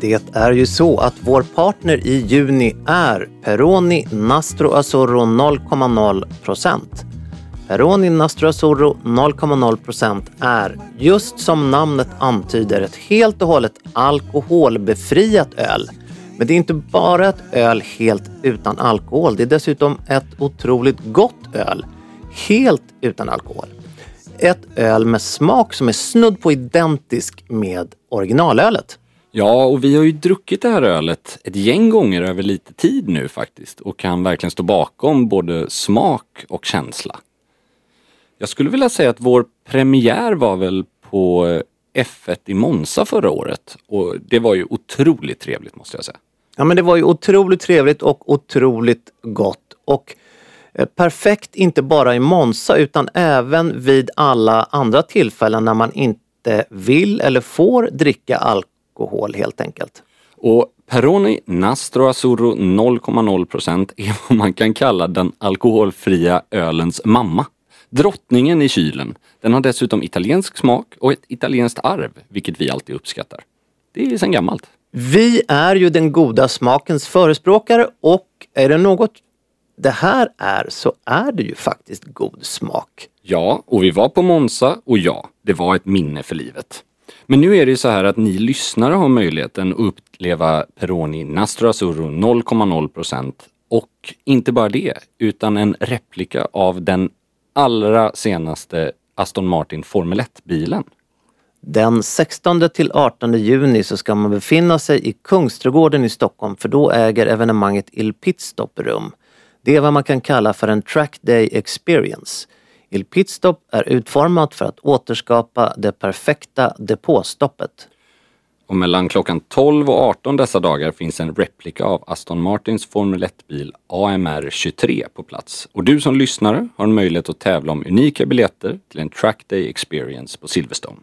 Det är ju så att vår partner i juni är Peroni Nastro Azzurro 0,0%. Peroni Nastro Azzurro 0,0% är, just som namnet antyder, ett helt och hållet alkoholbefriat öl. Men det är inte bara ett öl helt utan alkohol, det är dessutom ett otroligt gott öl. Helt utan alkohol. Ett öl med smak som är snudd på identisk med originalölet. Ja, och vi har ju druckit det här ölet ett gäng gånger över lite tid nu faktiskt och kan verkligen stå bakom både smak och känsla. Jag skulle vilja säga att vår premiär var väl på eh, F1 i Monza förra året och det var ju otroligt trevligt måste jag säga. Ja men det var ju otroligt trevligt och otroligt gott. Och eh, perfekt inte bara i Monza utan även vid alla andra tillfällen när man inte vill eller får dricka alkohol helt enkelt. Och Peroni Nastro Azzurro 0,0% är vad man kan kalla den alkoholfria ölens mamma. Drottningen i kylen. Den har dessutom italiensk smak och ett italienskt arv, vilket vi alltid uppskattar. Det är sedan gammalt. Vi är ju den goda smakens förespråkare och är det något det här är så är det ju faktiskt god smak. Ja, och vi var på Monza och ja, det var ett minne för livet. Men nu är det ju så här att ni lyssnare har möjligheten att uppleva Peroni Nastro Azzurro 0,0% och inte bara det, utan en replika av den allra senaste Aston Martin Formel 1-bilen. Den 16 till 18 juni så ska man befinna sig i Kungsträdgården i Stockholm för då äger evenemanget Il Pitstop rum. Det är vad man kan kalla för en track day experience. Il Pitstop är utformat för att återskapa det perfekta depåstoppet. Och mellan klockan 12 och 18 dessa dagar finns en replika av Aston Martins Formel 1-bil AMR 23 på plats. Och du som lyssnare har en möjlighet att tävla om unika biljetter till en track day experience på Silverstone.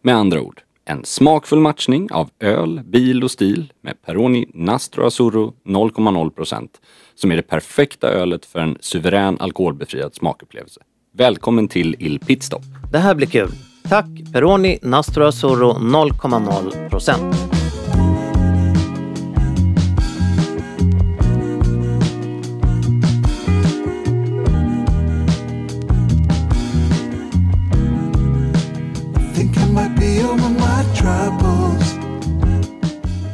Med andra ord, en smakfull matchning av öl, bil och stil med Peroni Nastro Azzurro 0,0% som är det perfekta ölet för en suverän alkoholbefriad smakupplevelse. Välkommen till Il Pitstop! Det här blir kul. Tack Peroni Nastro Azzurro 0,0%.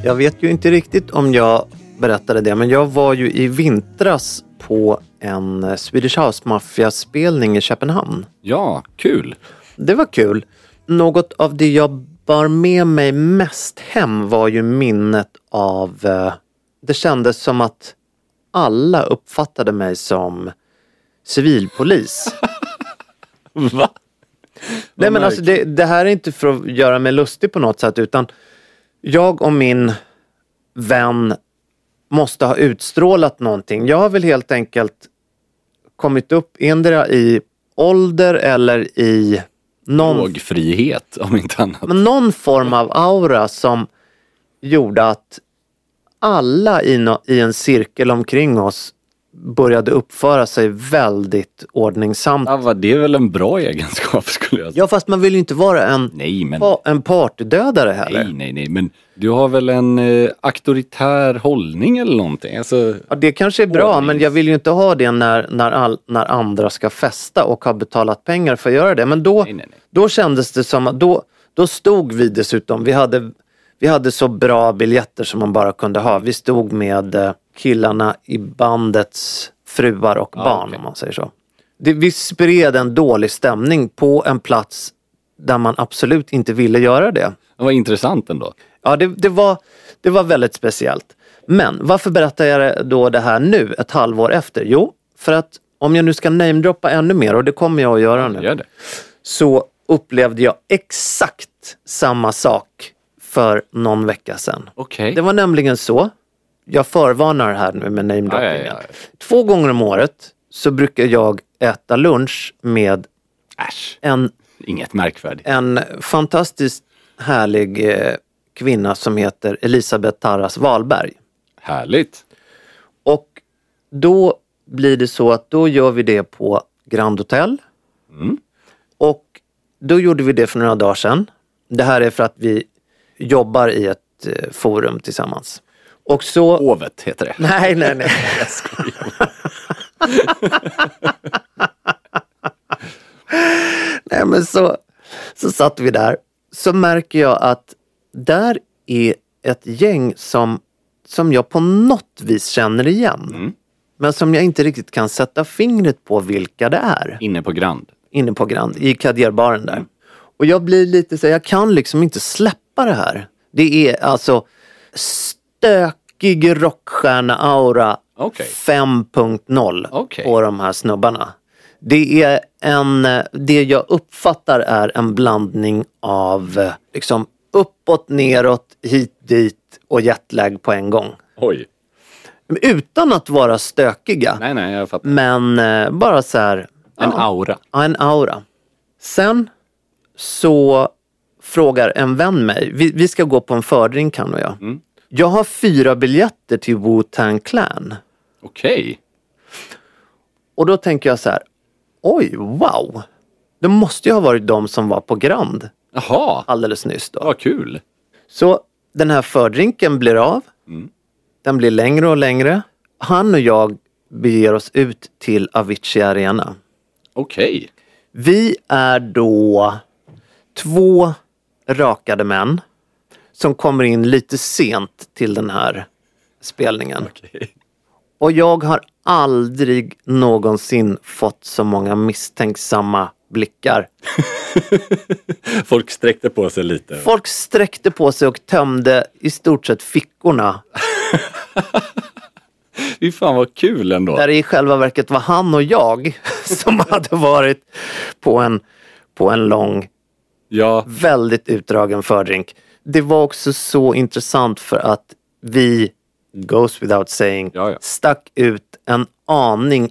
Jag vet ju inte riktigt om jag berättade det, men jag var ju i vintras på en eh, Swedish House Mafia-spelning i Köpenhamn. Ja, kul! Det var kul. Något av det jag bar med mig mest hem var ju minnet av... eh, Det kändes som att alla uppfattade mig som civilpolis. Va? Nej men alltså det, det här är inte för att göra mig lustig på något sätt utan jag och min vän måste ha utstrålat någonting. Jag har väl helt enkelt kommit upp endera i ålder eller i någon, Drogfrihet om inte annat. men någon form av aura som gjorde att alla i, no, i en cirkel omkring oss började uppföra sig väldigt ordningsamt. Ja, det är väl en bra egenskap skulle jag säga. Ja fast man vill ju inte vara en, Nej, men... pa, en partydödare heller. Nej, nej, nej, men du har väl en eh, auktoritär hållning eller någonting? Alltså, Ja, det kanske är bra Ordnings- men jag vill ju inte ha det när, när, all, när andra ska festa och har betalat pengar för att göra det. Men då, Nej, nej, nej. då kändes det som att då, då stod vi dessutom, vi hade, vi hade så bra biljetter som man bara kunde ha. Vi stod med eh, killarna i bandets fruar och barn okej. om man säger så. Det, vi spred en dålig stämning på en plats där man absolut inte ville göra det. det var intressant ändå. Ja, det, det, var, det var väldigt speciellt. Men varför berättar jag då det här nu, ett halvår efter? Jo, för att om jag nu ska namedroppa ännu mer, och det kommer jag att göra nu, Gör det. så upplevde jag exakt samma sak för någon vecka sedan. Okej. Det var nämligen så, jag förvarnar här nu med namedroppingen. Två gånger om året så brukar jag äta lunch med Äsch, en inget märkvärdigt. en fantastiskt härlig eh, kvinna som heter Elisabeth Tarras Wahlberg. Härligt. Och då blir det så att då gör vi det på Grand Hotel. Och då gjorde vi det för några dagar sedan. Det här är för att vi jobbar i ett eh, forum tillsammans. Och så... Hovet heter det. Nej, nej, nej. nej, men så, så satt vi där. Så märker jag att där är ett gäng som, som jag på något vis känner igen. Men som jag inte riktigt kan sätta fingret på vilka det är. Inne på Grand. Inne på Grand, i Kadierbaren där. Och jag blir lite så jag kan liksom inte släppa det här. Det är alltså stökig rockstjärna-aura Okej. 5.0 Okej. på de här snubbarna. Det är en, det jag uppfattar är en blandning av liksom uppåt, neråt, hit, dit och jetlag på en gång. Oj. Utan att vara stökiga. Nej, nej, jag fattar. Men eh, bara så här. En ja. aura. Ja, en aura. Sen så frågar en vän mig, vi, vi ska gå på en fördrink han och jag. Jag har fyra biljetter till Wu-Tang Clan. Okej. Och då tänker jag så här, oj, wow. Det måste ju ha varit de som var på Grand Jaha, alldeles nyss då. vad kul. Så den här fördrinken blir av. Den blir längre och längre. Han och jag beger oss ut till Avicii Arena. Okej. Vi är då två rakade män som kommer in lite sent till den här spelningen. Okej. Och jag har aldrig någonsin fått så många misstänksamma blickar. Folk sträckte på sig lite. Folk sträckte på sig och tömde i stort sett fickorna. Fy fan vad kul ändå. Där det i själva verket var han och jag som hade varit på en, på en lång Ja, väldigt utdragen fördrink. Det var också så intressant för att vi, goes without saying, Ja, ja. stack ut en aning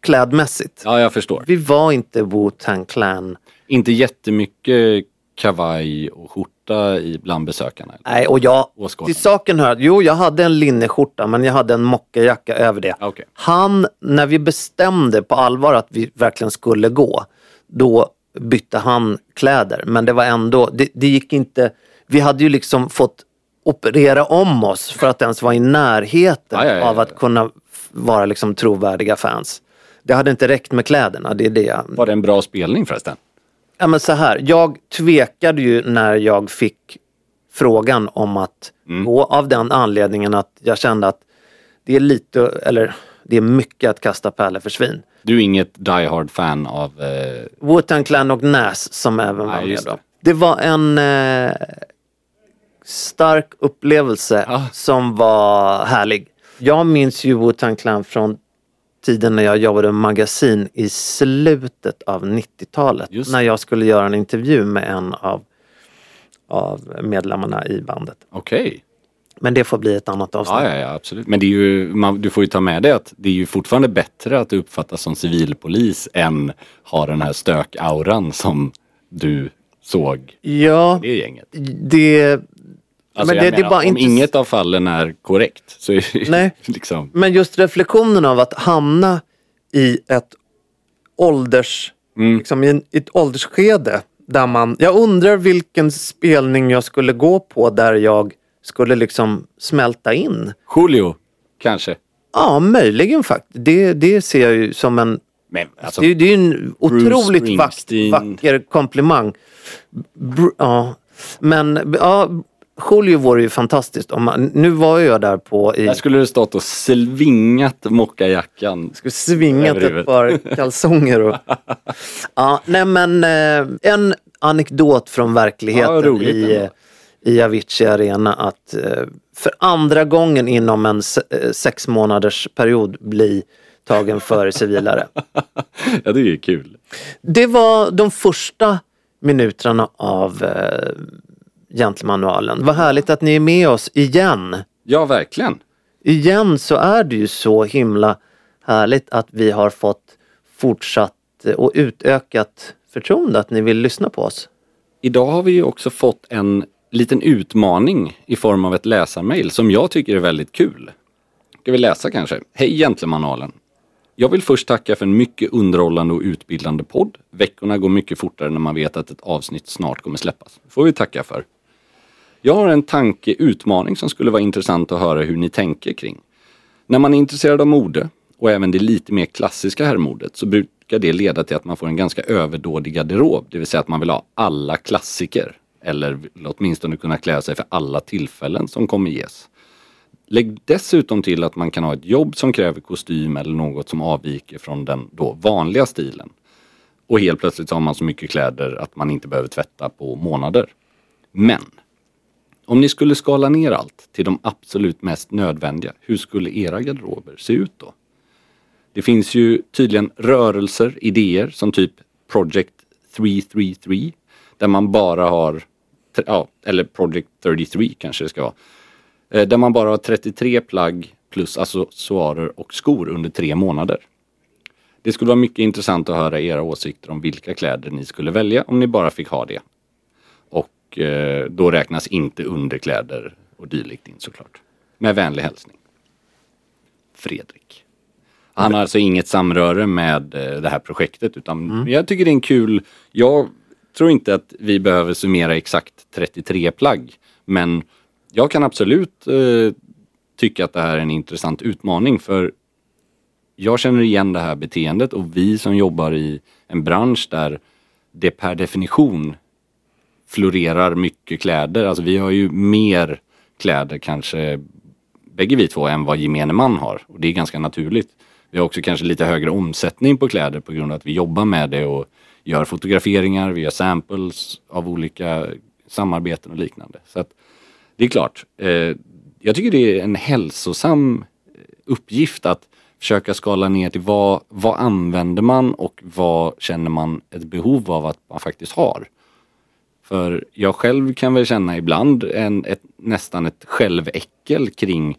klädmässigt. ja, jag förstår. Vi var inte Wu-Tang Clan. Inte jättemycket kavaj och skjorta i bland besökarna. eller? Nej, och jag, Åskådarna. till saken hör, jo jag hade en linneskjorta men jag hade en mockajacka över det. Okej. Han, när vi bestämde på allvar att vi verkligen skulle gå, då bytte han kläder. Men det var ändå, det, det gick inte, vi hade ju liksom fått operera om oss för att ens vara i närheten Ja, ja, ja, av att kunna vara liksom trovärdiga fans. Det hade inte räckt med kläderna, det är det jag Var det en bra spelning förresten? Ja men så här, jag tvekade ju när jag fick frågan om att gå av den anledningen att jag kände att det är lite, eller det är mycket att kasta pärlor för svin. Du är inget Die Hard fan av... Eh, Wu-Tang Clan och Nas som även var med då. det. Det var en eh, stark upplevelse Ja. som var härlig. Jag minns ju Wu-Tang Clan från tiden när jag jobbade med magasin i slutet av 90-talet. Just När jag skulle göra en intervju med en av, av medlemmarna i bandet. Okej. Men det får bli ett annat avsnitt. Ja, ja, ja, absolut. Men det är ju, man, du får ju ta med dig att det är ju fortfarande bättre att uppfattas som civilpolis än ha den här stök-auran som du såg Ja, det gänget. det... Alltså Men det- det är menar, bara om inte- inget av fallen är korrekt så är det Nej. liksom... Men just reflektionen av att hamna i ett ålders... Mm. Liksom i, en, i ett åldersskede där man... Jag undrar vilken spelning jag skulle gå på där jag skulle liksom smälta in. Julio, kanske. Ja, möjligen faktiskt. Det, det ser jag ju som en... Men alltså, det, är- det är ju en otroligt vack, vacker komplimang. Br- ja, men ja, Julio vore ju fantastiskt. Om man, nu var jag där på i... där skulle det stått och svingat mockajackan. skulle svingat ett par kalsonger. Och... ja, nej men eh, en anekdot från verkligheten Ja, roligt i, ändå. i Avicii Arena att eh, för andra gången inom en se- eh, sex månaders period bli tagen för civilare. Ja, det är ju kul. Det var de första minuterna av eh, Gentlemanualen. Vad härligt att ni är med oss igen. Ja, verkligen. Igen så är det ju så himla härligt att vi har fått fortsatt eh, och utökat förtroende att ni vill lyssna på oss. Idag har vi ju också fått en liten utmaning i form av ett läsarmail som jag tycker är väldigt kul. Ska vi läsa kanske? Hej Gentlemanualen! Jag vill först tacka för en mycket underhållande och utbildande podd. Veckorna går mycket fortare när man vet att ett avsnitt snart kommer släppas. får vi tacka för. Jag har en tankeutmaning som skulle vara intressant att höra hur ni tänker kring. När man är intresserad av mode och även det lite mer klassiska herrmodet så brukar det leda till att man får en ganska överdådig garderob. Det vill säga att man vill ha alla klassiker. Eller åtminstone kunna klä sig för alla tillfällen som kommer ges. Lägg dessutom till att man kan ha ett jobb som kräver kostym eller något som avviker från den då vanliga stilen. Och helt plötsligt har man så mycket kläder att man inte behöver tvätta på månader. Men om ni skulle skala ner allt till de absolut mest nödvändiga, hur skulle era garderober se ut då? Det finns ju tydligen rörelser, idéer som typ Project 333 där man bara har, ja, eller Project 33 kanske det ska vara. Eh, där man bara har 33 plagg plus accessoarer och skor under tre månader. Det skulle vara mycket intressant att höra era åsikter om vilka kläder ni skulle välja om ni bara fick ha det. Och eh, då räknas inte underkläder och dylikt in såklart. Med vänlig hälsning. Fredrik. Han har alltså inget samröre med eh, det här projektet utan jag tycker det är en kul, jag tror inte att vi behöver summera exakt 33 plagg. Men jag kan absolut eh, tycka att det här är en intressant utmaning för jag känner igen det här beteendet och vi som jobbar i en bransch där det per definition florerar mycket kläder. Alltså vi har ju mer kläder kanske bägge vi två än vad gemene man har. Och det är ganska naturligt. Vi har också kanske lite högre omsättning på kläder på grund av att vi jobbar med det och gör fotograferingar, vi gör samples av olika samarbeten och liknande. Så att det är klart, eh, jag tycker det är en hälsosam eh, uppgift att försöka skala ner till vad, vad använder man och vad känner man ett behov av att man faktiskt har. För jag själv kan väl känna ibland en, ett, nästan ett själväckel kring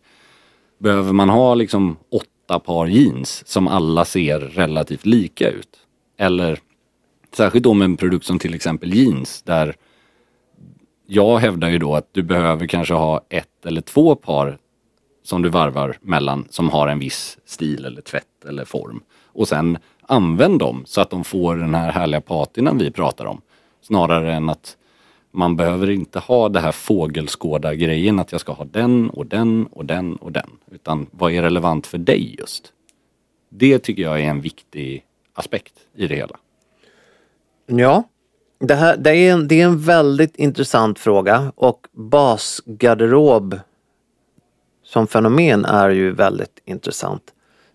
Behöver man ha liksom åtta par jeans som alla ser relativt lika ut? Eller särskilt då med en produkt som till exempel jeans där jag hävdar ju då att du behöver kanske ha ett eller två par som du varvar mellan som har en viss stil eller tvätt eller form. Och sen använd dem så att de får den här härliga patinan vi pratar om. Snarare än att man behöver inte ha det här fågelskåda-grejen att jag ska ha den och den och den och den. Utan vad är relevant för dig just? Det tycker jag är en viktig aspekt i det hela. Ja, det, här, det, är en, det är en väldigt intressant fråga och basgarderob som fenomen är ju väldigt intressant.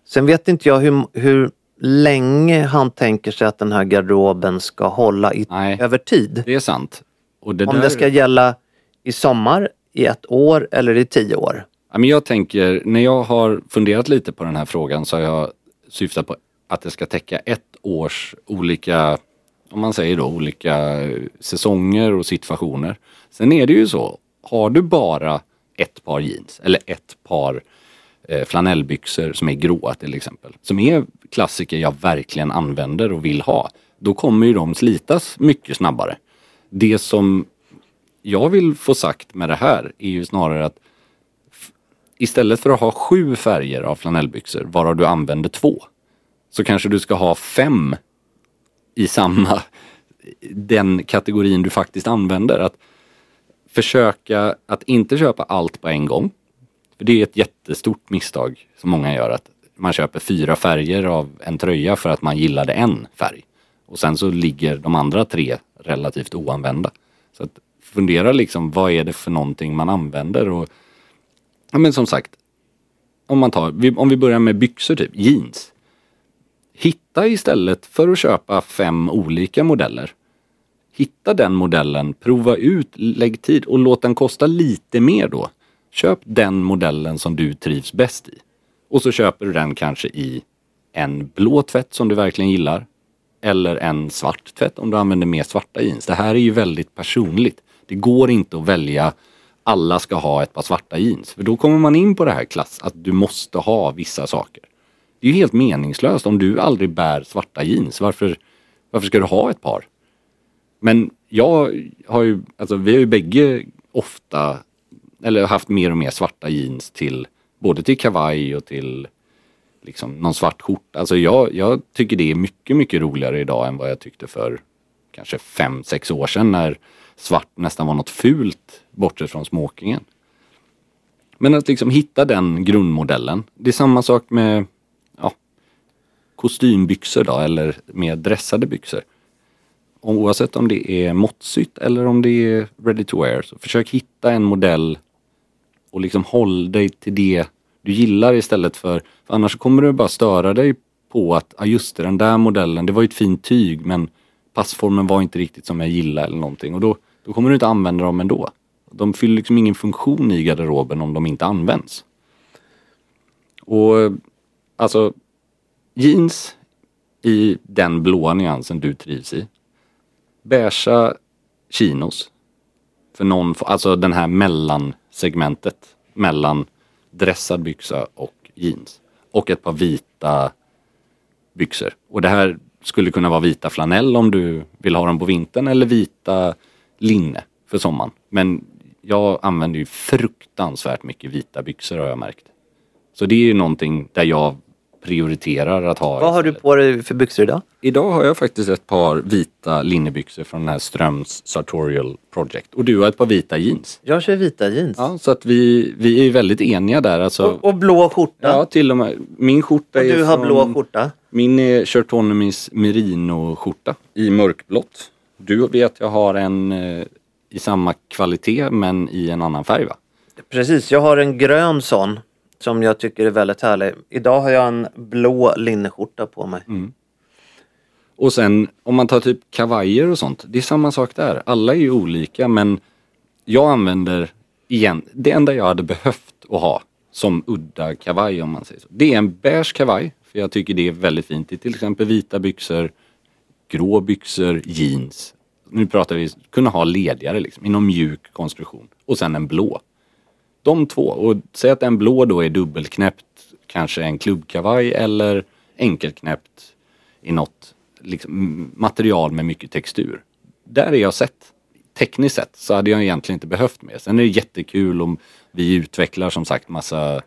Sen vet inte jag hur, hur länge han tänker sig att den här garderoben ska hålla i, Nej. över tid. Det är sant. Det Om där... det ska gälla i sommar, i ett år eller i tio år. Ja, men jag tänker, när jag har funderat lite på den här frågan så har jag syftat på att det ska täcka ett års olika, om man säger då, olika säsonger och situationer. Sen är det ju så, har du bara ett par jeans eller ett par eh, flanellbyxor som är gråa till exempel, som är klassiker jag verkligen använder och vill ha. då kommer ju de slitas mycket snabbare. Det som jag vill få sagt med det här är ju snarare att istället för att ha sju färger av flanellbyxor varav du använder två så kanske du ska ha fem i samma den kategorin du faktiskt använder. Att försöka att inte köpa allt på en gång. För det är ett jättestort misstag som många gör. Att man köper fyra färger av en tröja för att man gillade en färg. Och sen så ligger de andra tre relativt oanvända. Så att fundera liksom, vad är det för någonting man använder? Och, ja, men som sagt, om, man tar, om vi börjar med byxor typ, jeans. Hitta istället för att köpa fem olika modeller. Hitta den modellen, prova ut, lägg tid och låt den kosta lite mer då. Köp den modellen som du trivs bäst i. Och så köper du den kanske i en blå tvätt som du verkligen gillar. Eller en svart tvätt om du använder mer svarta jeans. Det här är ju väldigt personligt. Det går inte att välja alla ska ha ett par svarta jeans. För då kommer man in på det här klass att du måste ha vissa saker. Det är ju helt meningslöst om du aldrig bär svarta jeans. Varför, varför ska du ha ett par? Men jag har ju, alltså vi har ju bägge ofta, eller haft mer och mer svarta jeans till, både till kavaj och till liksom någon svart skjorta. Alltså jag, jag tycker det är mycket, mycket roligare idag än vad jag tyckte för kanske fem, sex år sedan när svart nästan var något fult bortsett från smokingen. Men att liksom hitta den grundmodellen. Det är samma sak med ja, kostymbyxor då eller mer dressade byxor. Oavsett om det är måttsytt eller om det är ready to wear så försök hitta en modell och liksom håll dig till det du gillar istället för, för annars kommer du bara störa dig på att, ja just det, den där modellen, det var ju ett fint tyg men passformen var inte riktigt som jag gillade eller någonting och då, då kommer du inte använda dem ändå. De fyller liksom ingen funktion i garderoben om de inte används. Och alltså jeans i den blåa nyansen du trivs i. Beiga chinos. För någon, alltså den här mellansegmentet mellan dressad byxa och jeans. Och ett par vita byxor. Och det här skulle kunna vara vita flanell om du vill ha dem på vintern eller vita linne för sommaren. Men jag använder ju fruktansvärt mycket vita byxor har jag märkt. Så det är ju någonting där jag prioriterar att ha. Vad har du på dig för byxor idag? Idag har jag faktiskt ett par vita linnebyxor från den här Ströms Sartorial Project. Och du har ett par vita jeans. Jag kör vita jeans. Ja, så att vi, vi är ju väldigt eniga där. Alltså, Och, och blå skjorta. ja, till och med. Min skjorta och är du har från, blå skjorta. Min är Shirtonomis merino-skjorta i mörkblått. Du vet jag har en eh, i samma kvalitet men i en annan färg va? Precis, jag har en grön sån som jag tycker är väldigt härlig. Idag har jag en blå linneskjorta på mig. Mm. Och sen om man tar typ kavajer och sånt. Det är samma sak där. Alla är ju olika men jag använder igen, det enda jag hade behövt att ha som udda kavaj om man säger så. Det är en beige kavaj. För jag tycker det är väldigt fint. Det är till exempel vita byxor, grå byxor, jeans. Nu pratar vi kunna ha ledigare liksom, i någon mjuk konstruktion. Och sen en blå. De två. Och säg att en blå då är dubbelknäppt, kanske en klubbkavaj eller enkelknäppt i något liksom, material med mycket textur. Där är jag sett. Tekniskt sett så hade jag egentligen inte behövt mer. Sen är det jättekul om vi utvecklar som sagt massa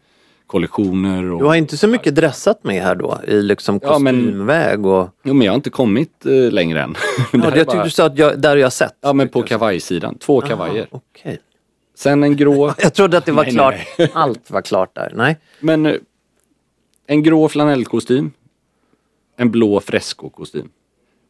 kollektioner. Och... Du har inte så mycket dressat med här då i liksom Ja, men- kostymväg och... Jo men jag har inte kommit eh, längre än. Ja, jag är tyckte bara- du sa att jag, där har jag sett. Ja men på kavajsidan. Två kavajer. Aha, Okej. Sen en grå. Jag trodde att det var Nej, klart. nej, Allt var klart där. Nej. Men eh, en grå flanellkostym. En blå fresco-kostym.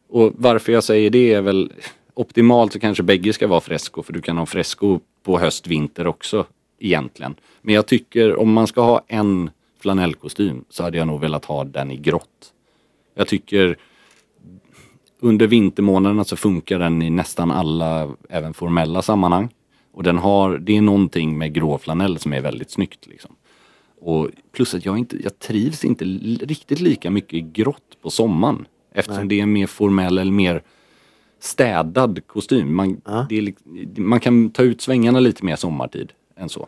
Och varför jag säger det är väl optimalt så kanske bägge ska vara fresco för du kan ha fresco på höst, vinter också egentligen. Men jag tycker om man ska ha en flanellkostym så hade jag nog velat ha den i grått. Jag tycker under vintermånaderna så funkar den i nästan alla, även formella sammanhang. Och den har, det är någonting med grå flanell som är väldigt snyggt liksom. Och plus att jag inte, jag trivs inte riktigt lika mycket i grått på sommaren. Eftersom det är mer formell eller mer städad kostym. Man, det är, man kan ta ut svängarna lite mer sommartid än så.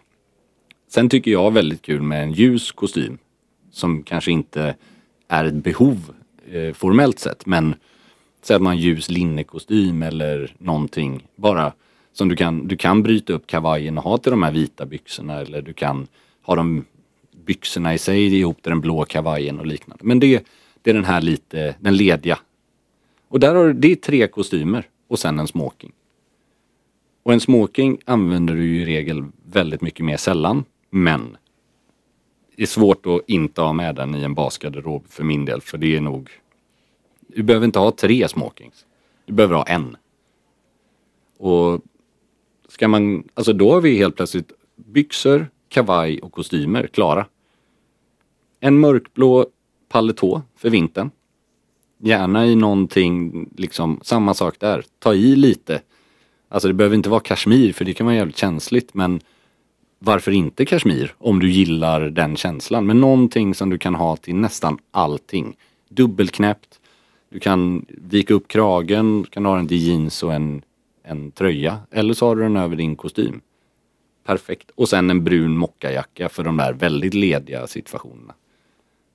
Sen tycker jag väldigt kul med en ljus kostym. Som kanske inte är ett behov eh, formellt sett men säg att man har ljus linnekostym eller någonting. Bara som du kan, du kan bryta upp kavajen och ha till de här vita byxorna eller du kan ha de byxorna i sig ihop till den blå kavajen och liknande. Men det, det är den här lite, den lediga. Och där har du, det är tre kostymer och sen en smoking. Och en smoking använder du ju i regel väldigt mycket mer sällan. Men det är svårt att inte ha med den i en basgarderob för min del. För det är nog... Du behöver inte ha tre smokings. Du behöver ha en. Och ska man... Alltså då har vi helt plötsligt byxor, kavaj och kostymer klara. En mörkblå paletå för vintern. Gärna i någonting, liksom samma sak där. Ta i lite. Alltså det behöver inte vara kashmir för det kan vara jävligt känsligt men varför inte kashmir om du gillar den känslan. Men någonting som du kan ha till nästan allting. Dubbelknäppt. Du kan vika upp kragen, du kan ha den till jeans och en, en tröja. Eller så har du den över din kostym. Perfekt. Och sen en brun mockajacka för de där väldigt lediga situationerna.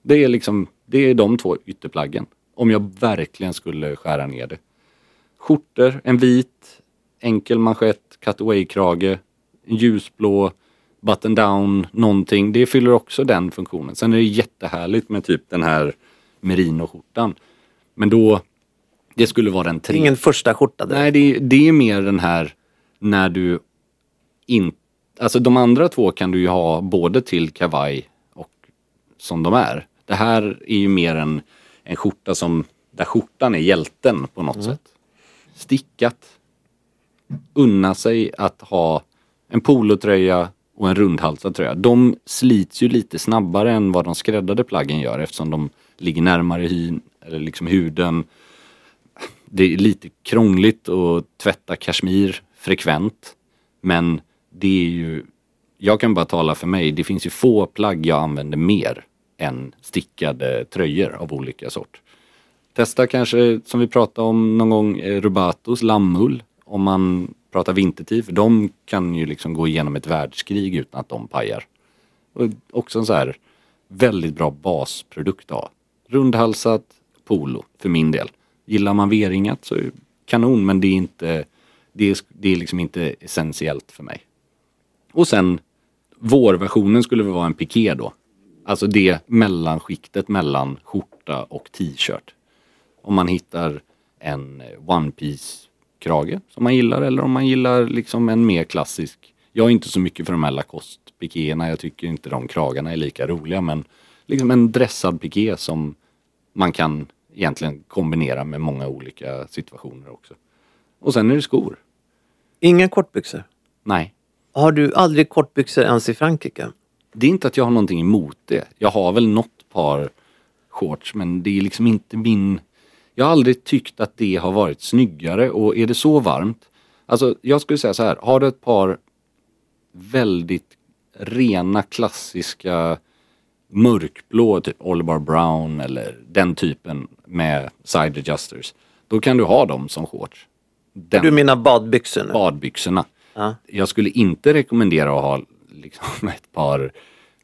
Det är liksom, det är de två ytterplaggen. Om jag verkligen skulle skära ner det. Skjortor, en vit, enkel manschett, cutaway-krage, en ljusblå, button down, någonting. Det fyller också den funktionen. Sen är det jättehärligt med typ den här merino-skjortan. Men då, det skulle vara den tre. Ingen första skjorta direkt. Nej, det, det är mer den här när du inte... Alltså de andra två kan du ju ha både till kavaj och som de är. Det här är ju mer en, en skjorta som, där skjortan är hjälten på något sätt. Stickat. Unna sig att ha en polotröja och en rundhalsad tröja. De slits ju lite snabbare än vad de skräddade plaggen gör eftersom de ligger närmare hyn, eller liksom huden. Det är lite krångligt att tvätta kashmir frekvent. Men det är ju, jag kan bara tala för mig, det finns ju få plagg jag använder mer än stickade tröjor av olika sort. Testa kanske, som vi pratade om någon gång, eh, Rubatos lammull. Om man pratar vintertid, för de kan ju liksom gå igenom ett världskrig utan att de pajar. Och också en så här väldigt bra basprodukt att ha. Rundhalsat polo, för min del. Gillar man V-ringat så är det kanon, men det är inte, det är, det är liksom inte essentiellt för mig. Och sen vårversionen skulle väl vara en piké då. Alltså det mellanskiktet mellan skjorta och t-shirt. Om man hittar en one piece krage som man gillar eller om man gillar liksom en mer klassisk. Jag är inte så mycket för de här Lacoste pikéerna. Jag tycker inte de kragarna är lika roliga men liksom en dressad piké som man kan egentligen kombinera med många olika situationer också. Och sen är det skor. Inga kortbyxor. Nej, Har du aldrig kortbyxor ens i Frankrike? det är inte att jag har någonting emot det. Jag har väl något par shorts men det är liksom inte min... Jag har aldrig tyckt att det har varit snyggare och är det så varmt. Alltså jag skulle säga så här, har du ett par väldigt rena klassiska mörkblå, typ Oliver Brown eller den typen med side adjusters. Då kan du ha dem som shorts. Den Du menar badbyxor nu? badbyxorna. Ja. Jag skulle inte rekommendera att ha liksom ett par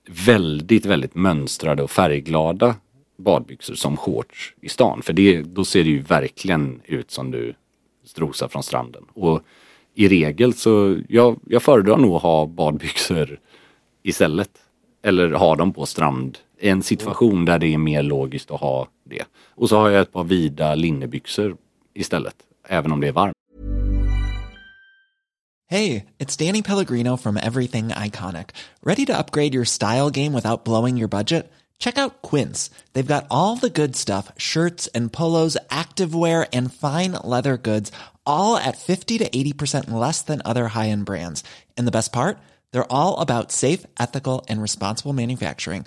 väldigt, väldigt mönstrade och färgglada badbyxor som shorts i stan. För det, då ser det ju verkligen ut som du strosar från stranden. Och i regel så, jag, jag föredrar nog att ha badbyxor istället. Eller ha dem på strand. En situation där det är mer logiskt att ha det. Och så har jag ett par vida linnebyxor istället. Även om det är varmt. Hej, det är Danny Pellegrino from Everything Iconic. Ready to upgrade your style game without blowing your budget? Check out Quince. They've got all the good stuff shirts and polos, activewear, and fine leather goods, all at 50 to 80% less than other high end brands. And the best part? They're all about safe, ethical, and responsible manufacturing.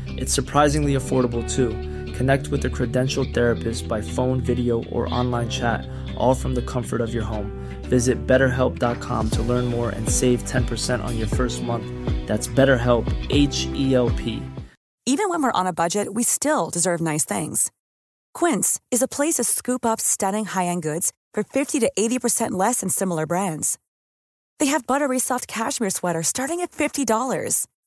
It's surprisingly affordable too. Connect with a credentialed therapist by phone, video, or online chat, all from the comfort of your home. Visit betterhelp.com to learn more and save 10% on your first month. That's BetterHelp, H E L P. Even when we're on a budget, we still deserve nice things. Quince is a place to scoop up stunning high-end goods for 50 to 80% less than similar brands. They have buttery soft cashmere sweaters starting at $50,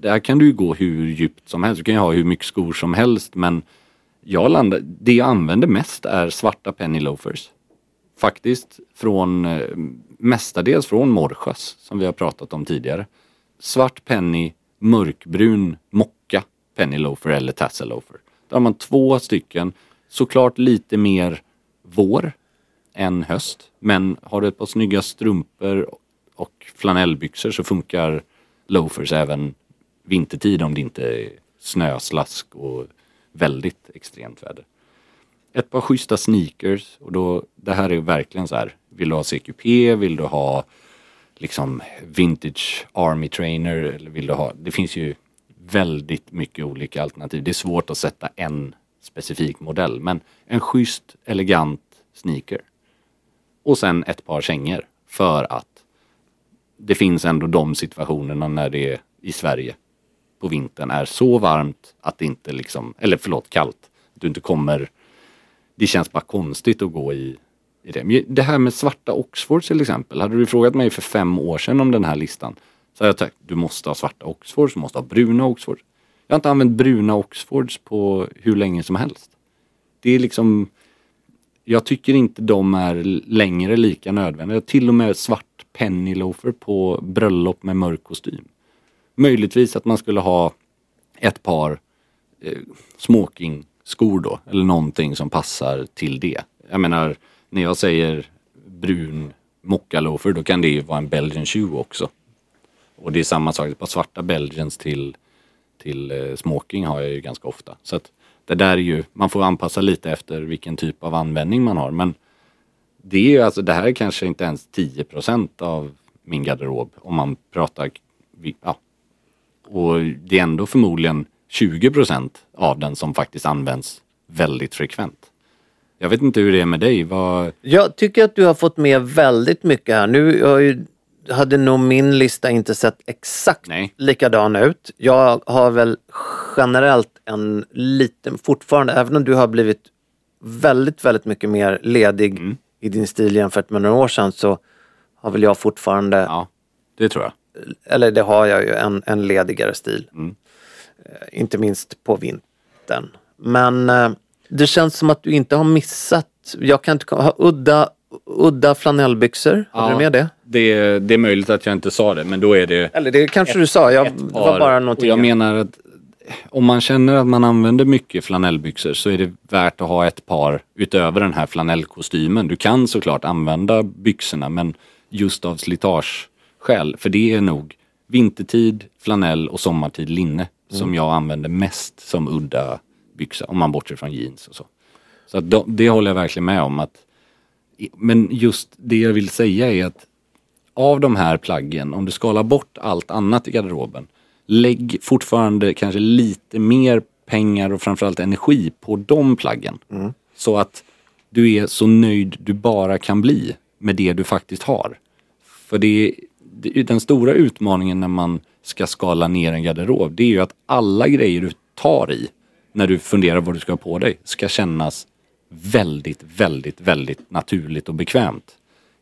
där kan du ju gå hur djupt som helst. Du kan ju ha hur mycket skor som helst men jag landar, det jag använder mest är svarta penny loafers. Faktiskt från, eh, mestadels från Morsjös som vi har pratat om tidigare. Svart penny, mörkbrun mocka penny loafer eller tassel loafer. Där har man två stycken, såklart lite mer vår än höst. Men har du ett par snygga strumpor och flanellbyxor så funkar loafers även vintertid om det inte är snöslask och väldigt extremt väder. Ett par schyssta sneakers och då, det här är verkligen så här, vill du ha CQP, vill du ha liksom vintage army trainer eller vill du ha, det finns ju väldigt mycket olika alternativ. Det är svårt att sätta en specifik modell men en schysst elegant sneaker. Och sen ett par kängor för att det finns ändå de situationerna när det är i Sverige på vintern är så varmt att det inte liksom, eller förlåt kallt, att du inte kommer, det känns bara konstigt att gå i, i det. Men det här med svarta Oxfords till exempel, hade du frågat mig för fem år sedan om den här listan så hade jag sagt, du måste ha svarta Oxfords, du måste ha bruna Oxfords. Jag har inte använt bruna Oxfords på hur länge som helst. Det är liksom, jag tycker inte de är längre lika nödvändiga. Till och med svart penny loafer på bröllop med mörk kostym. Möjligtvis att man skulle ha ett par eh, smokingskor då, eller någonting som passar till det. Jag menar, när jag säger brun mockaloafer då kan det ju vara en Belgian shoe också. Och det är samma sak, ett par svarta Belgians till, till eh, smoking har jag ju ganska ofta. Så att det där är ju, man får anpassa lite efter vilken typ av användning man har. Men det är ju alltså, det här är kanske inte ens 10% av min garderob om man pratar, ja. Och det är ändå förmodligen 20% av den som faktiskt används väldigt frekvent. Jag vet inte hur det är med dig. Vad... Jag tycker att du har fått med väldigt mycket här. Nu har ju, hade nog min lista inte sett exakt Nej. likadan ut. Jag har väl generellt en liten, fortfarande, även om du har blivit väldigt, väldigt mycket mer ledig Mm. i din stil jämfört med några år sedan så har väl jag fortfarande, Ja, det tror jag. Eller det har jag ju, en, en ledigare stil. Mm. Eh, Inte minst på vintern. Men eh, det känns som att du inte har missat, jag kan inte ha udda, udda flanellbyxor. Har du med det? det? Det är möjligt att jag inte sa det, men då är det Eller det kanske du sa, jag, ett det var bara någonting. jag menar att om man känner att man använder mycket flanellbyxor så är det värt att ha ett par utöver den här flanellkostymen. Du kan såklart använda byxorna men just av slitageskäl, för det är nog vintertid, flanell och sommartid linne som jag använder mest som udda byxa om man bortser från jeans och så. Så då, det håller jag verkligen med om att men just det jag vill säga är att av de här plaggen, om du skalar bort allt annat i garderoben, lägg fortfarande kanske lite mer pengar och framförallt energi på de plaggen. Så att du är så nöjd du bara kan bli med det du faktiskt har. För det den stora utmaningen när man ska skala ner en garderob, det är ju att alla grejer du tar i när du funderar vad du ska ha på dig ska kännas väldigt, väldigt, väldigt naturligt och bekvämt.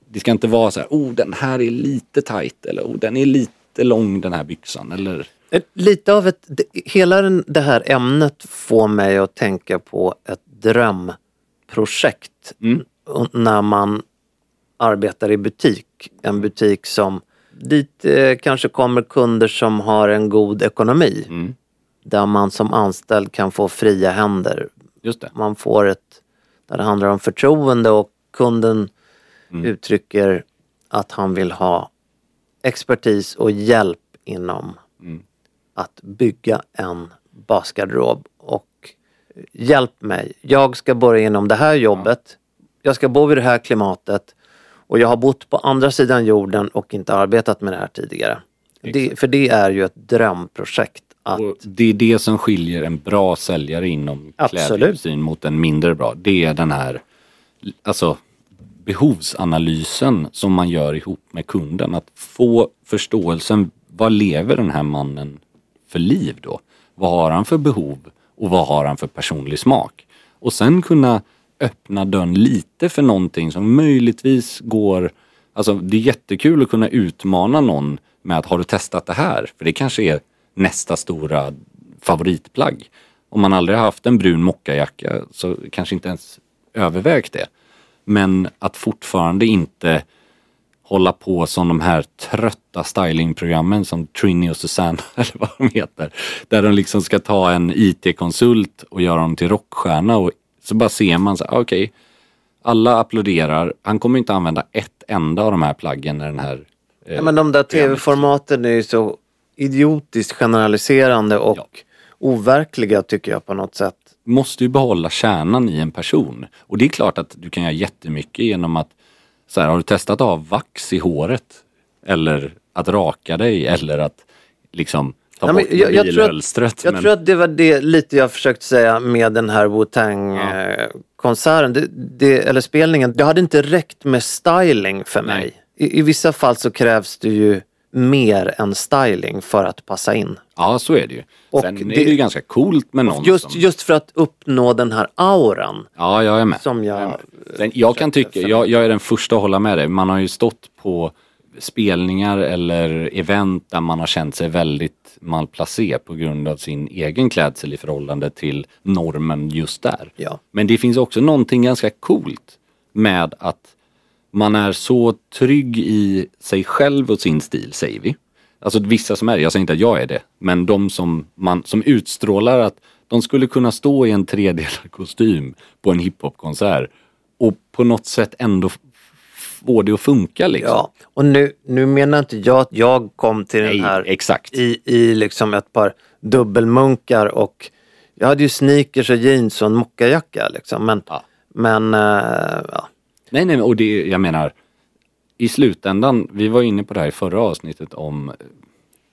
Det ska inte vara så här, oh den här är lite tight eller oh den är lite lång den här byxan eller Eh, Lite av ett, hela den- det här ämnet får mig att tänka på ett drömprojekt. Och När man arbetar i butik. En butik som, dit eh, kanske kommer kunder som har en god ekonomi. Där man som anställd kan få fria händer. Just det. Man får ett, där det handlar om förtroende och kunden uttrycker att han vill ha expertis och hjälp inom att bygga en basgarderob. Och hjälp mig, jag ska börja inom det här jobbet. Jag ska bo i det här klimatet. Och jag har bott på andra sidan jorden och inte arbetat med det här tidigare. Det, för det är ju ett drömprojekt. Att, Och det är det som skiljer en bra säljare inom Absolut. klädindustrin mot en mindre bra. Det är den här alltså, behovsanalysen som man gör ihop med kunden. Att få förståelsen, vad lever den här mannen för liv då? Vad har han för behov och vad har han för personlig smak? Och sen kunna öppna dörren lite för någonting som möjligtvis går Alltså det är jättekul att kunna utmana någon med att har du testat det här? För det kanske är nästa stora favoritplagg. Om man aldrig har haft en brun mockajacka så kanske inte ens övervägt det. Men att fortfarande inte hålla på som de här trötta stylingprogrammen som Trini och Susanna eller vad de heter. Där de liksom ska ta en IT-konsult och göra dem till rockstjärna och så bara ser man så ah, okej, alla applåderar. Han kommer inte använda ett enda av de här plaggen när den här eh, ja, men de där tv-formaten är ju så idiotiskt generaliserande och overkliga tycker jag på något sätt. måste ju behålla kärnan i en person. Och det är klart att du kan göra jättemycket genom att, så här, har du testat av vax i håret? Eller att raka dig eller att liksom ta Nej, bort men jag, jag, tror att, jag men- tror att det var det lite jag försökte säga med den här Wu-Tang-konserten. Det, det, eller spelningen. Det hade inte räckt med styling för mig. I, I vissa fall så krävs det ju mer än styling för att passa in. Ja, så är det ju. Och Sen är det- det ju ganska coolt med någon Just, som... just för att uppnå den här auran. Ja, jag är med. Som jag... Sen, jag kan tycka, jag, jag är den första att hålla med dig. Man har ju stått på spelningar eller event där man har känt sig väldigt malplacé på grund av sin egen klädsel i förhållande till normen just där. Ja. Men det finns också någonting ganska coolt med att man är så trygg i sig själv och sin stil, säger vi. Alltså vissa som är det, jag säger inte att jag är det, men de som, man, som utstrålar att de skulle kunna stå i en tredelad kostym på en hiphopkonsert och på något sätt ändå få det att funka liksom. Ja, och nu, nu menar inte jag att jag kom till Nej, den här exakt. i, i liksom ett par dubbelmunkar och jag hade ju sneakers och jeans och en mockajacka liksom. Men, Ja. men eh, ja. Nej, nej, och det, jag menar, i slutändan, vi var inne på det här i förra avsnittet om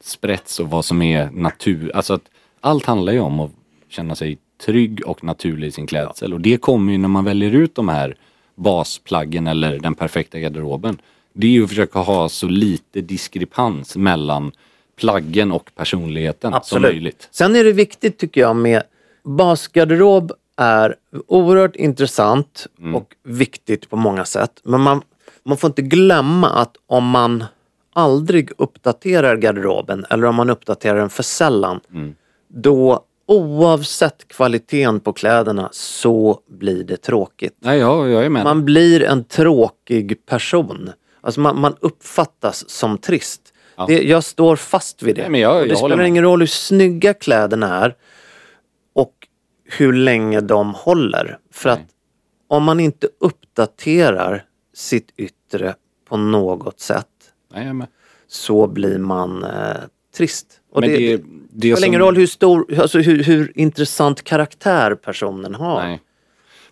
sprätts och vad som är natur, alltså att allt handlar ju om att känna sig trygg och naturlig i sin klädsel och det kommer ju när man väljer ut de här basplaggen eller den perfekta garderoben. Det är ju att försöka ha så lite diskrepans mellan plaggen och personligheten som möjligt. Sen är det viktigt tycker jag med basgarderob är oerhört intressant Mm. och viktigt på många sätt. Men man, man får inte glömma att om man aldrig uppdaterar garderoben eller om man uppdaterar den för sällan, Mm. då oavsett kvaliteten på kläderna så blir det tråkigt. Nej, ja, jag är med. Man blir en tråkig person. Alltså man, man uppfattas som trist. Ja. Det, jag står fast vid det. Nej, jag- jag det spelar ingen roll hur snygga kläderna är och hur länge de håller. För att om man inte uppdaterar sitt yttre på något sätt Nej, jag så blir man eh, trist. Och det, det- det, spelar ingen som- roll hur stor, alltså hur, hur intressant karaktär personen har. Nej.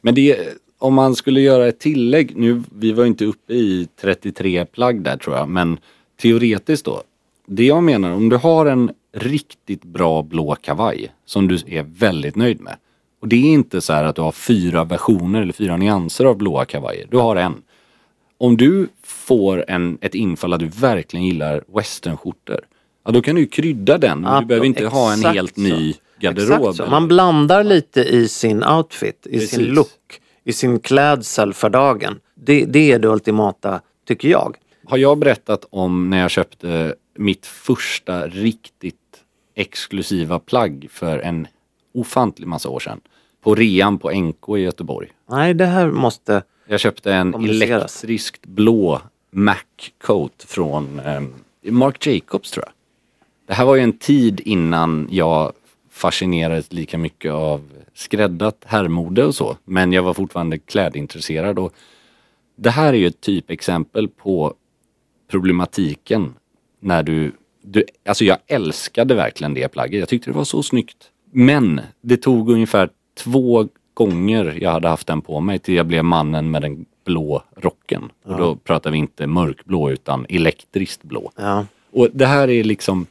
Men det, om man skulle göra ett tillägg, nu, vi var inte uppe i 33 plagg där tror jag, men teoretiskt då. Det jag menar, om du har en riktigt bra blå kavaj som du är väldigt nöjd med. Och det är inte så här att du har fyra versioner eller fyra nyanser av blåa kavajer. Du har en. Om du får en, ett infall att du verkligen gillar westernskjortor. Ja, då kan du ju krydda den. Men du behöver inte ha en helt så. ny garderob. Exakt Man blandar lite i sin outfit, i sin Precis. look, i sin klädsel för dagen. Det, det är det ultimata, tycker jag. Har jag berättat om när jag köpte mitt första riktigt exklusiva plagg för en ofantlig massa år sedan? På rean på NK i Göteborg. Nej, det här måste... Jag köpte en elektriskt blå Mac coat från ehm, Marc Jacobs tror jag. Det här var ju en tid innan jag fascinerades lika mycket av skräddat herrmode och så. Men jag var fortfarande klädintresserad och det här är ju ett typexempel på problematiken när du, du, alltså jag älskade verkligen det plagget. Jag tyckte det var så snyggt. Men det tog ungefär två gånger jag hade haft den på mig till jag blev mannen med den blå rocken. Och då pratar vi inte mörkblå utan elektriskt blå. Ja. Och det här är liksom,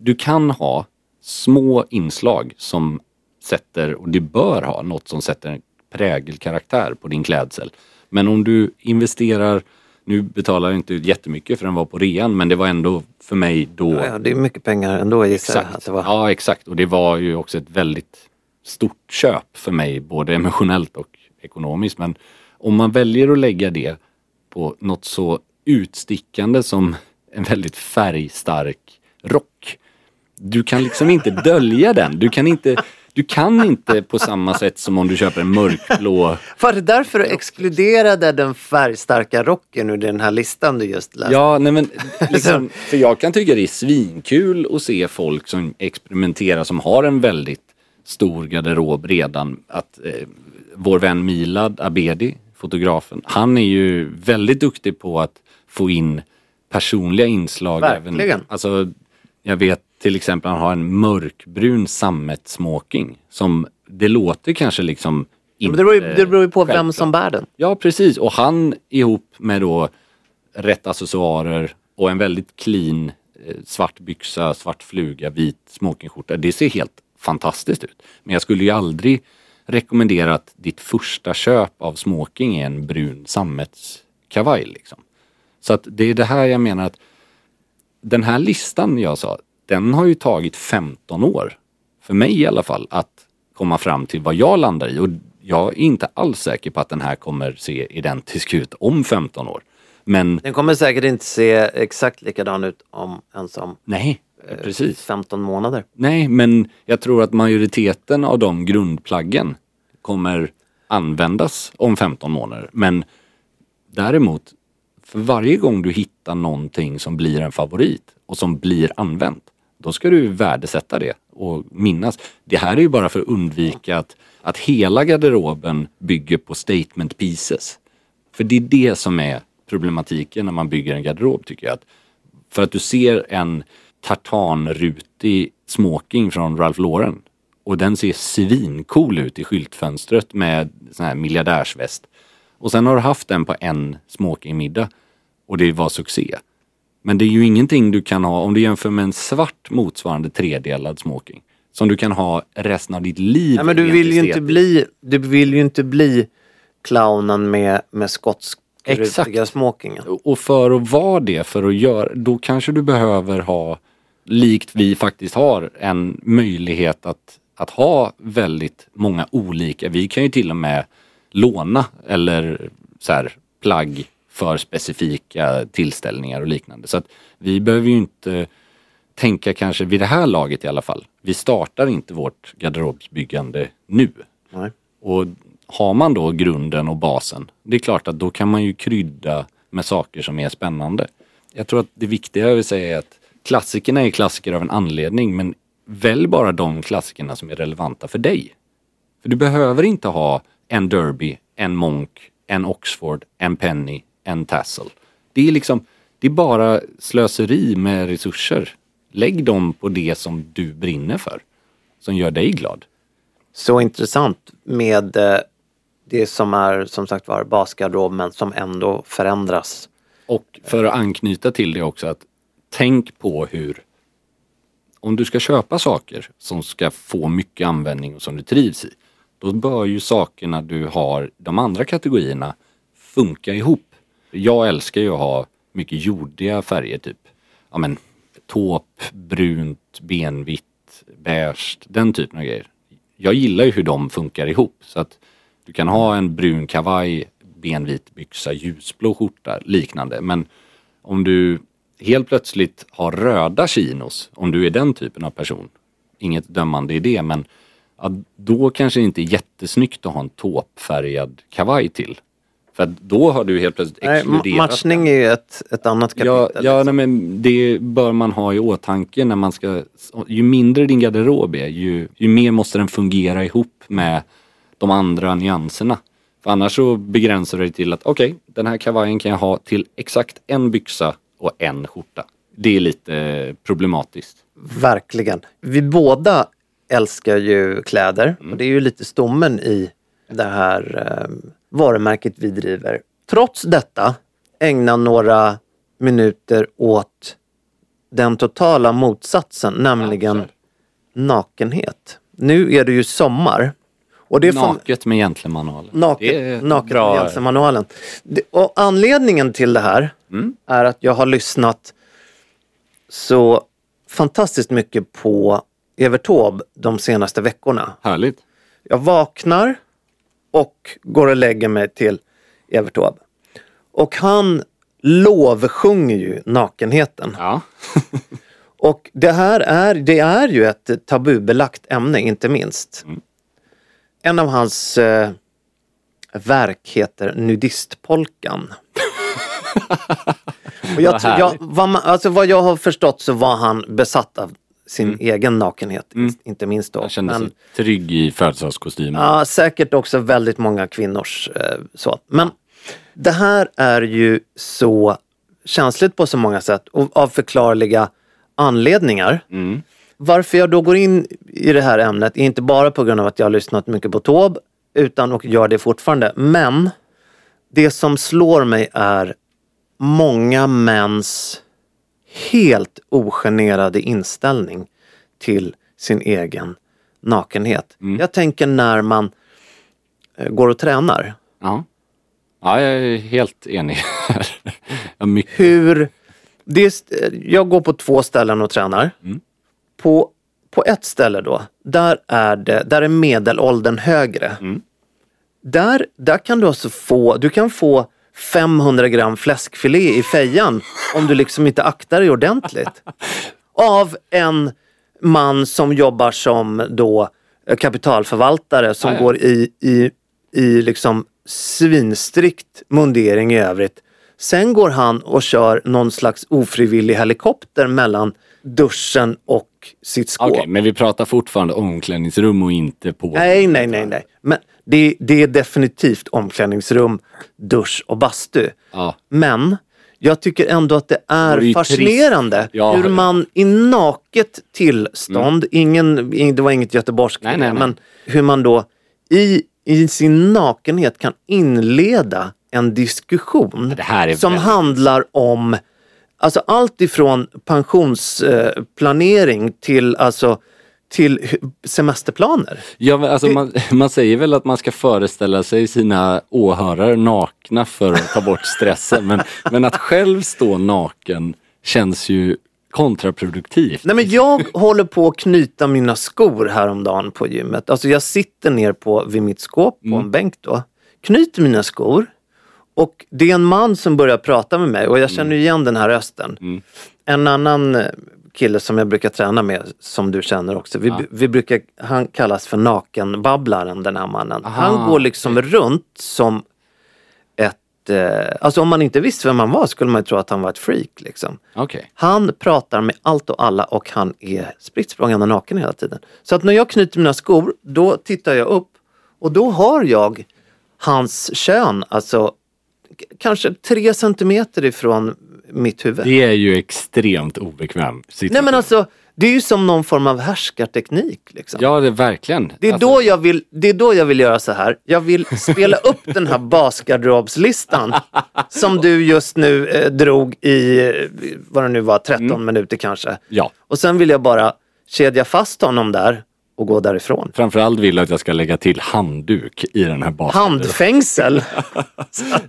du kan ha små inslag som sätter, och det bör ha något som sätter en prägelkaraktär på din klädsel. Men om du investerar, nu betalar jag inte ut jättemycket för den var på rean, men det var ändå för mig då Ja, det är mycket pengar ändå gissar jag att det var. Ja, exakt. Och det var ju också ett väldigt stort köp för mig, både emotionellt och ekonomiskt. Men om man väljer att lägga det på något så utstickande som en väldigt färgstark rock. Du kan liksom inte dölja den. Du kan inte, du kan inte på samma sätt som om du köper en mörkblå Var det därför du exkluderade den färgstarka rocken ur den här listan du just läste? Ja, nej men liksom, för jag kan tycka det är svinkul att se folk som experimenterar som har en väldigt stor garderob redan. Att eh, vår vän Milad Abedi, fotografen, han är ju väldigt duktig på att få in personliga inslag. Verkligen. Även, alltså, jag vet till exempel han har en mörkbrun sammetsmoking som det låter kanske liksom Men inte det, beror ju, det beror ju på vem självklart. som bär den. Ja, precis. Och han ihop med då rätt accessoarer och en väldigt clean eh, svart byxa, svart fluga, vit smokingskjorta. Det ser helt fantastiskt ut. Men jag skulle ju aldrig rekommendera att ditt första köp av smoking är en brun sammetskavaj. Liksom. Så att det är det här jag menar att den här listan jag sa, den har ju tagit 15 år. För mig i alla fall, att komma fram till vad jag landar i. Och jag är inte alls säker på att den här kommer se identisk ut om 15 år. Men Den kommer säkert inte se exakt likadan ut om ens om nej, eh, precis. 15 månader. Nej, men jag tror att majoriteten av de grundplaggen kommer användas om 15 månader. Men däremot, för varje gång du hittar någonting som blir en favorit och som blir använt, då ska du värdesätta det och minnas. Det här är ju bara för att undvika att, att hela garderoben bygger på statement pieces. För det är det som är problematiken när man bygger en garderob tycker jag. Att för att du ser en tartanrutig smoking från Ralph Lauren och den ser svincool ut i skyltfönstret med sån här miljardärsväst. Och sen har du haft den på en smokingmiddag och det var succé. Men det är ju ingenting du kan ha om du jämför med en svart motsvarande tredelad smoking. Som du kan ha resten av ditt liv. Nej, men du vill ju inte bli, du vill ju inte bli clownen med, med skotsk Exakt. smokingen. Och för att vara det, för att göra, då kanske du behöver ha, likt vi faktiskt har, en möjlighet att, att ha väldigt många olika. Vi kan ju till och med låna eller så här, plagg för specifika tillställningar och liknande. Så att vi behöver ju inte tänka kanske vid det här laget i alla fall. Vi startar inte vårt garderobsbyggande nu. Nej. Och har man då grunden och basen, det är klart att då kan man ju krydda med saker som är spännande. Jag tror att det viktiga jag vill säga är att klassikerna är klassiker av en anledning, men välj bara de klassikerna som är relevanta för dig. För du behöver inte ha en Derby, en Monk, en Oxford, en Penny, en Tassel. Det är liksom, det är bara slöseri med resurser. Lägg dem på det som du brinner för. Som gör dig glad. Så intressant med eh, det som är som sagt var basgarderob men som ändå förändras. Och för att anknyta till det också att tänk på hur om du ska köpa saker som ska få mycket användning och som du trivs i. Då bör ju sakerna du har, de andra kategorierna, funka ihop. Jag älskar ju att ha mycket jordiga färger typ. Ja men taupe, brunt, benvitt, beige, den typen av grejer. Jag gillar ju hur de funkar ihop. Så att du kan ha en brun kavaj, benvit byxa, ljusblå skjorta, liknande. Men om du helt plötsligt har röda chinos, om du är den typen av person, inget dömande i det, men ja, då kanske det inte är jättesnyggt att ha en taupefärgad kavaj till. För att då har du helt plötsligt Nej, exkluderat ma- matchning är ju ett, ett annat kapitel. Ja, ja liksom. nej, men det bör man ha i åtanke när man ska... Ju mindre din garderob är, ju, ju mer måste den fungera ihop med de andra nyanserna. För annars så begränsar du dig till att okej, den här kavajen kan jag ha till exakt en byxa och en skjorta. Det är lite problematiskt. Verkligen. Vi båda älskar ju kläder Mm. och det är ju lite stommen i det här eh, varumärket vi driver. Trots detta ägna några minuter åt den totala motsatsen, nämligen nakenhet. Nu är det ju sommar. Och det Naket med gentlemanualen. Är naken bra. med Jensen-manualen. Det- Och anledningen till det här Mm. är att jag har lyssnat så fantastiskt mycket på Evert Taube de senaste veckorna. Härligt. Jag vaknar och går och lägger mig till Evert Taube. Och han lovsjunger ju nakenheten. Ja. Och det här är, det är ju ett tabubelagt ämne, inte minst. Mm. En av hans eh, verk heter Nudistpolkan. Och jag, Vad jag, vad, man, alltså vad jag har förstått så var han besatt av sin Mm. egen nakenhet, inte minst då. Jag kände Men- sig trygg i födelsedagskostymen. Ja, säkert också väldigt många kvinnors eh, så. Men det här är ju så känsligt på så många sätt och av förklarliga anledningar. Mm. Varför jag då går in i det här ämnet är inte bara på grund av att jag har lyssnat mycket på Taube utan och gör det fortfarande. Men det som slår mig är många mäns helt ogenerade inställning till sin egen nakenhet. Jag tänker när man eh, går och tränar. Ja. ja, jag är helt enig. mycket. Hur... Det är, jag går på två ställen och tränar. På, på ett ställe då, där är, det, där är medelåldern högre. Där, där kan du alltså få, du kan få 500 gram fläskfilé i fejan om du liksom inte aktar dig ordentligt. Av en man som jobbar som då eh, kapitalförvaltare som ja. går i, i, i liksom svinstrikt mundering i övrigt. Sen går han och kör någon slags ofrivillig helikopter mellan duschen och sitt skåp. Okej, men vi pratar fortfarande omklädningsrum och inte på... Nej, nej, nej, nej. Men det, det är definitivt omklädningsrum, dusch och bastu. Ja. Men jag tycker ändå att det Det är är ju fascinerande. Ja, hur man i naket tillstånd, ingen, ing- det var inget göteborgskt, men hur man då i, i sin nakenhet kan inleda en diskussion Det är som väldigt- handlar om alltså allt ifrån pensionsplanering till, alltså, till semesterplaner. Ja, men alltså, man, man säger väl att man ska föreställa sig sina åhörare nakna för att ta bort stressen. men, men att själv stå naken känns ju kontraproduktivt. Nej men jag håller på att knyta mina skor häromdagen på gymmet. Alltså jag sitter ner på, vid mitt skåp på en bänk då. Knyter mina skor. Och det är en man som börjar prata med mig och jag känner igen den här rösten. En annan eh, kille som jag brukar träna med, som du känner också. Vi, vi brukar, han kallas för nakenbabblaren den här mannen. Han går liksom runt som ett, eh, alltså om man inte visste vem han var skulle man ju tro att han var ett freak liksom. Okej. Han pratar med allt och alla och han är spritt språngande naken hela tiden. Så att när jag knyter mina skor, då tittar jag upp och då har jag hans kön, alltså kanske tre centimeter ifrån mitt huvud. Det är ju extremt obekväm situation. Nej men alltså, det är ju som någon form av härskarteknik. Liksom. Ja, det är verkligen. Det är, Alltså, då jag vill, det är då jag vill göra så här. Jag vill spela upp den här basgarderobslistan som du just nu eh, drog i, eh, vad det nu var, 13 minuter kanske. Ja. Och sen vill jag bara kedja fast honom där och gå därifrån. Framförallt vill jag att jag ska lägga till handduk i den här basen. Handfängsel!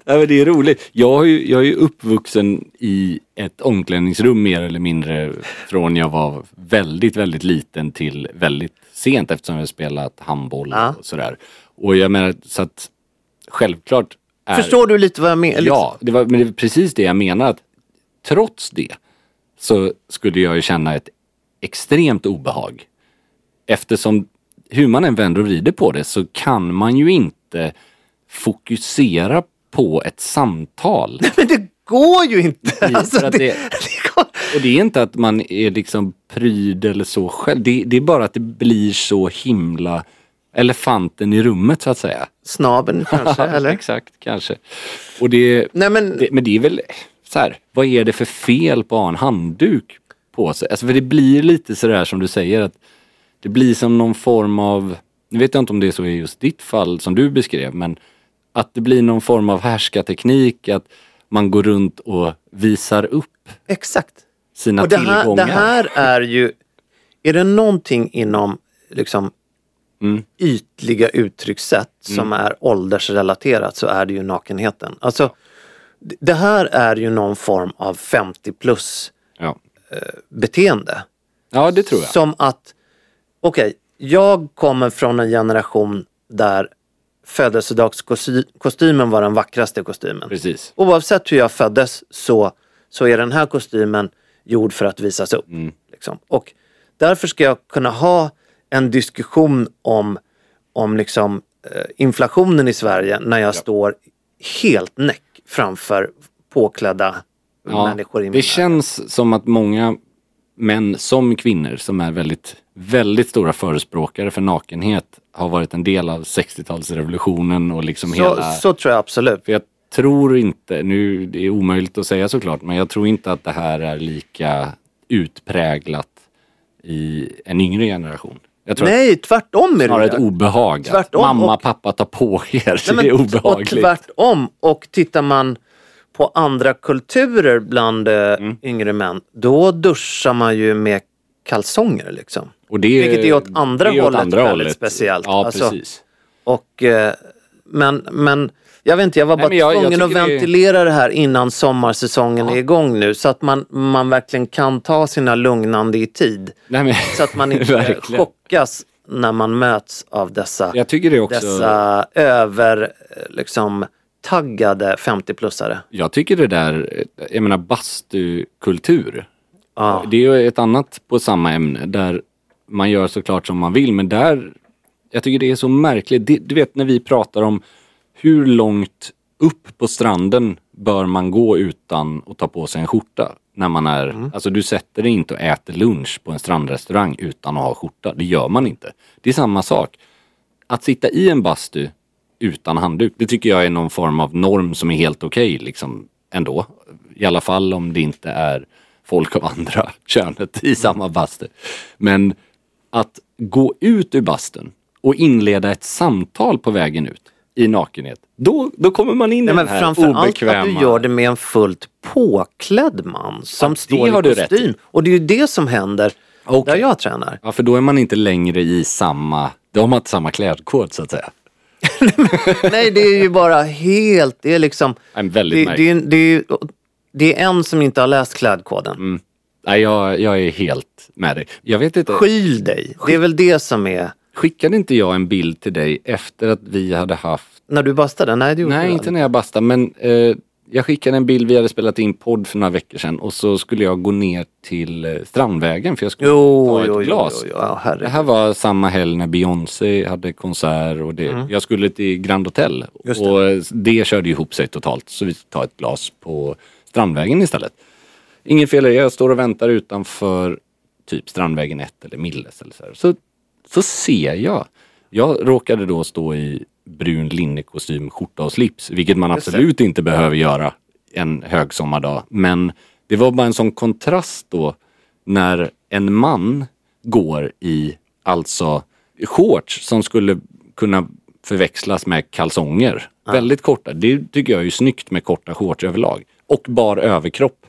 Ja, det är roligt. Jag, ju, jag är ju uppvuxen i ett omklädningsrum mer eller mindre från jag var väldigt, väldigt liten till väldigt sent eftersom jag spelat handboll Ja. och sådär. Och jag menar så att självklart är... Förstår du lite vad jag menar? Ja, det var, men det precis det jag menar. Att trots det så skulle jag ju känna ett extremt obehag. Eftersom hur man än vänder och vrider på det så kan man ju inte fokusera på ett samtal. Men det går ju inte! Alltså, det, det- det går... Och det är inte att man är liksom pryd eller så själv. Det, det är bara att det blir så himla elefanten i rummet så att säga. Snabeln kanske, eller? Exakt, kanske. Och det, Nej, men, det, men det är väl så här, vad är det för fel på att ha en handduk på sig? Alltså för det blir lite sådär som du säger att det blir som någon form av, nu vet jag inte om det är så i just ditt fall som du beskrev, men att det blir någon form av härskarteknik, att man går runt och visar upp exakt. sina Och det här, tillgångar. det här är ju, är det någonting inom liksom Mm. ytliga uttryckssätt som är åldersrelaterat så är det ju nakenheten. Alltså, det- det här är ju någon form av 50 plus Ja. beteende. ja, det tror jag. Som att, okej, jag kommer från en generation där födelsedagskostymen var den vackraste kostymen. Precis. Oavsett hur jag föddes så, så är den här kostymen gjord för att visas upp. Mm. Liksom. Och därför ska jag kunna ha en diskussion om, om liksom, eh, inflationen i Sverige när jag står helt näck framför påklädda Ja, människor i det känns som att många män som kvinnor som är väldigt, väldigt stora förespråkare för nakenhet har varit en del av 60-talsrevolutionen och liksom så, hela... så tror jag absolut. För jag tror inte, nu det är omöjligt att säga såklart, men jag tror inte att det här är lika utpräglat i en yngre generation. Nej, tvärtom är det snarare ett obehag. Tvärtom, mamma, och- pappa, ta på er. Nej, det är men- obehagligt. Och tvärtom. Och tittar man på andra kulturer bland eh, Mm. yngre män, då duschar man ju med kalsonger liksom. Och det, Vilket är åt andra det är åt hållet andra väldigt hållet. speciellt. Ja, Alltså, precis. Och, eh, men, men jag vet inte, jag var Nej, bara men jag- jag tvungen att tycker det ventilera det här innan sommarsäsongen är igång nu. Så att man, man verkligen kan ta sina lugnande i tid. Nej, men, Så att man inte chockas när man möts av dessa, Jag tycker det också... dessa över, eh, liksom, taggade 50-plussare. Jag tycker det där, jag menar bastukultur. Ja. Det är ju ett annat på samma ämne där man gör såklart som man vill men där, jag tycker det är så märkligt. Det, du vet när vi pratar om hur långt upp på stranden bör man gå utan att ta på sig en skjorta? När man är, Mm. alltså du sätter dig inte och äter lunch på en strandrestaurang utan att ha skjorta. Det gör man inte. Det är samma sak. Att sitta i en bastu utan handduk, det tycker jag är någon form av norm som är helt okej liksom ändå. I alla fall om det inte är folk av andra könet i samma bastu. Men att gå ut ur bastun och inleda ett samtal på vägen ut i nakenhet. Då, då kommer man in i Nej, men den här framför allt obekväma... att du gör det med en fullt påklädd man som Ja, står i kostym. Och det är ju det som händer Okej. där jag tränar. Ja, för då är man inte längre i samma... Då har man inte samma klädkod så att säga. Nej, det är ju bara helt, det är liksom... En väldigt Det, det, är- det, är- det är en som inte har läst klädkoden. Mm. Nej, jag, jag är helt med dig. Jag vet inte. Skyl dig, det är väl det som är... Skickade inte jag en bild till dig efter att vi hade haft... När du bastade? Nej, det gjorde Nej, inte när jag bastade, men eh, jag skickade en bild. Vi hade spelat in podd för några veckor sedan och så skulle jag gå ner till eh, Strandvägen för jag skulle Jo, ta ett jo, jo, glas. jo. Ja, det här var samma helg när Beyoncé hade konsert och det, jag skulle till Grand Hotel. Mm. Det. Och det körde ihop sig totalt så vi tar ett glas på Strandvägen istället. Inget fel jag står och väntar utanför typ Strandvägen 1 eller Milles eller så, här. så Så ser jag. Jag råkade då stå i brun linnekostym, skjorta och slips, vilket man absolut inte behöver göra en högsommardag. Men det var bara en sån kontrast då när en man går i alltså shorts som skulle kunna förväxlas med kalsonger. Väldigt korta. Det tycker jag är ju snyggt med korta shorts överlag. Och bar överkropp.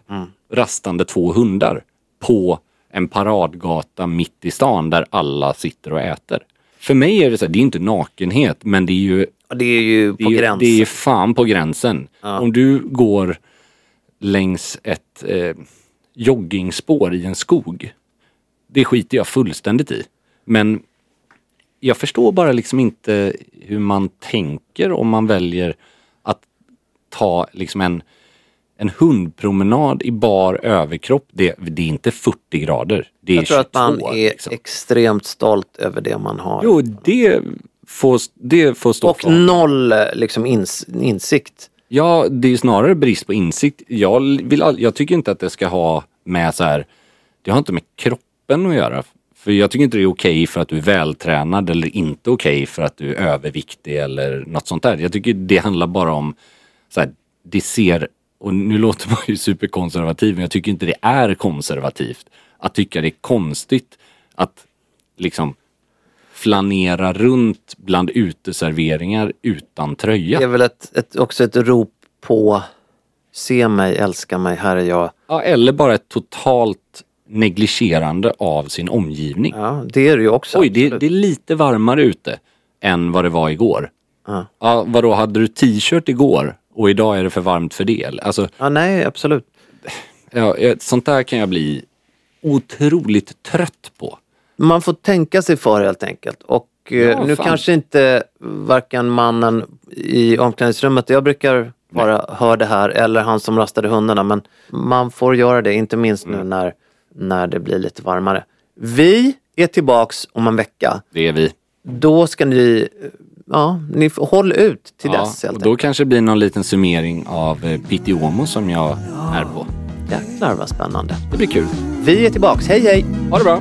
Rastande två hundar på en paradgata mitt i stan där alla sitter och äter. För mig är det så här, det är inte nakenhet men det är ju Det är ju det på gränsen. det är fan på gränsen. Om du går längs ett eh, joggingspår i en skog. Det skiter jag fullständigt i. Men jag förstår bara liksom inte hur man tänker om man väljer att ta liksom en, en hundpromenad i bar överkropp. Det, det är inte 40 grader. Det är Jag tror att man 22, är liksom. extremt stolt över det man har. Jo, det får, det får stå och kvar. noll liksom ins insikt. Ja, det är snarare brist på insikt. Jag, vill, jag tycker inte att det ska ha med så här, det har inte med kroppen att göra. För jag tycker inte det är okej för att du är vältränad eller inte okej för att du är överviktig eller något sånt där. Jag tycker det handlar bara om, så här, det ser, och nu låter man ju superkonservativ men jag tycker inte det är konservativt att tycka det är konstigt att liksom flanera runt bland uteserveringar utan tröja. Det är väl ett, ett, också ett rop på se mig, älska mig, här är jag. Ja, eller bara ett totalt negligerande av sin omgivning. Ja, det är det ju också. Oj, det, det är lite varmare ute än vad det var igår. Ja. Ja, vadå, hade du t-shirt igår och idag är det för varmt för det? Alltså, Ja, nej, absolut. ja, sånt där kan jag bli otroligt trött på. Man får tänka sig för helt enkelt. Och eh, Ja, nu fan. kanske inte varken mannen i omklädningsrummet där jag brukar vara, hör det här, eller han som rastade hundarna. Men man får göra det, inte minst Mm. nu när, när det blir lite varmare. Vi är tillbaks om en vecka. Det är vi. Då ska ni, ja, ni får, håll ut till Ja, dess helt och då enkelt. kanske det blir någon liten summering av eh, Pitiomo som jag är på. Jäklar vad spännande. Det blir kul. Vi är tillbaks, hej hej! Ha det bra!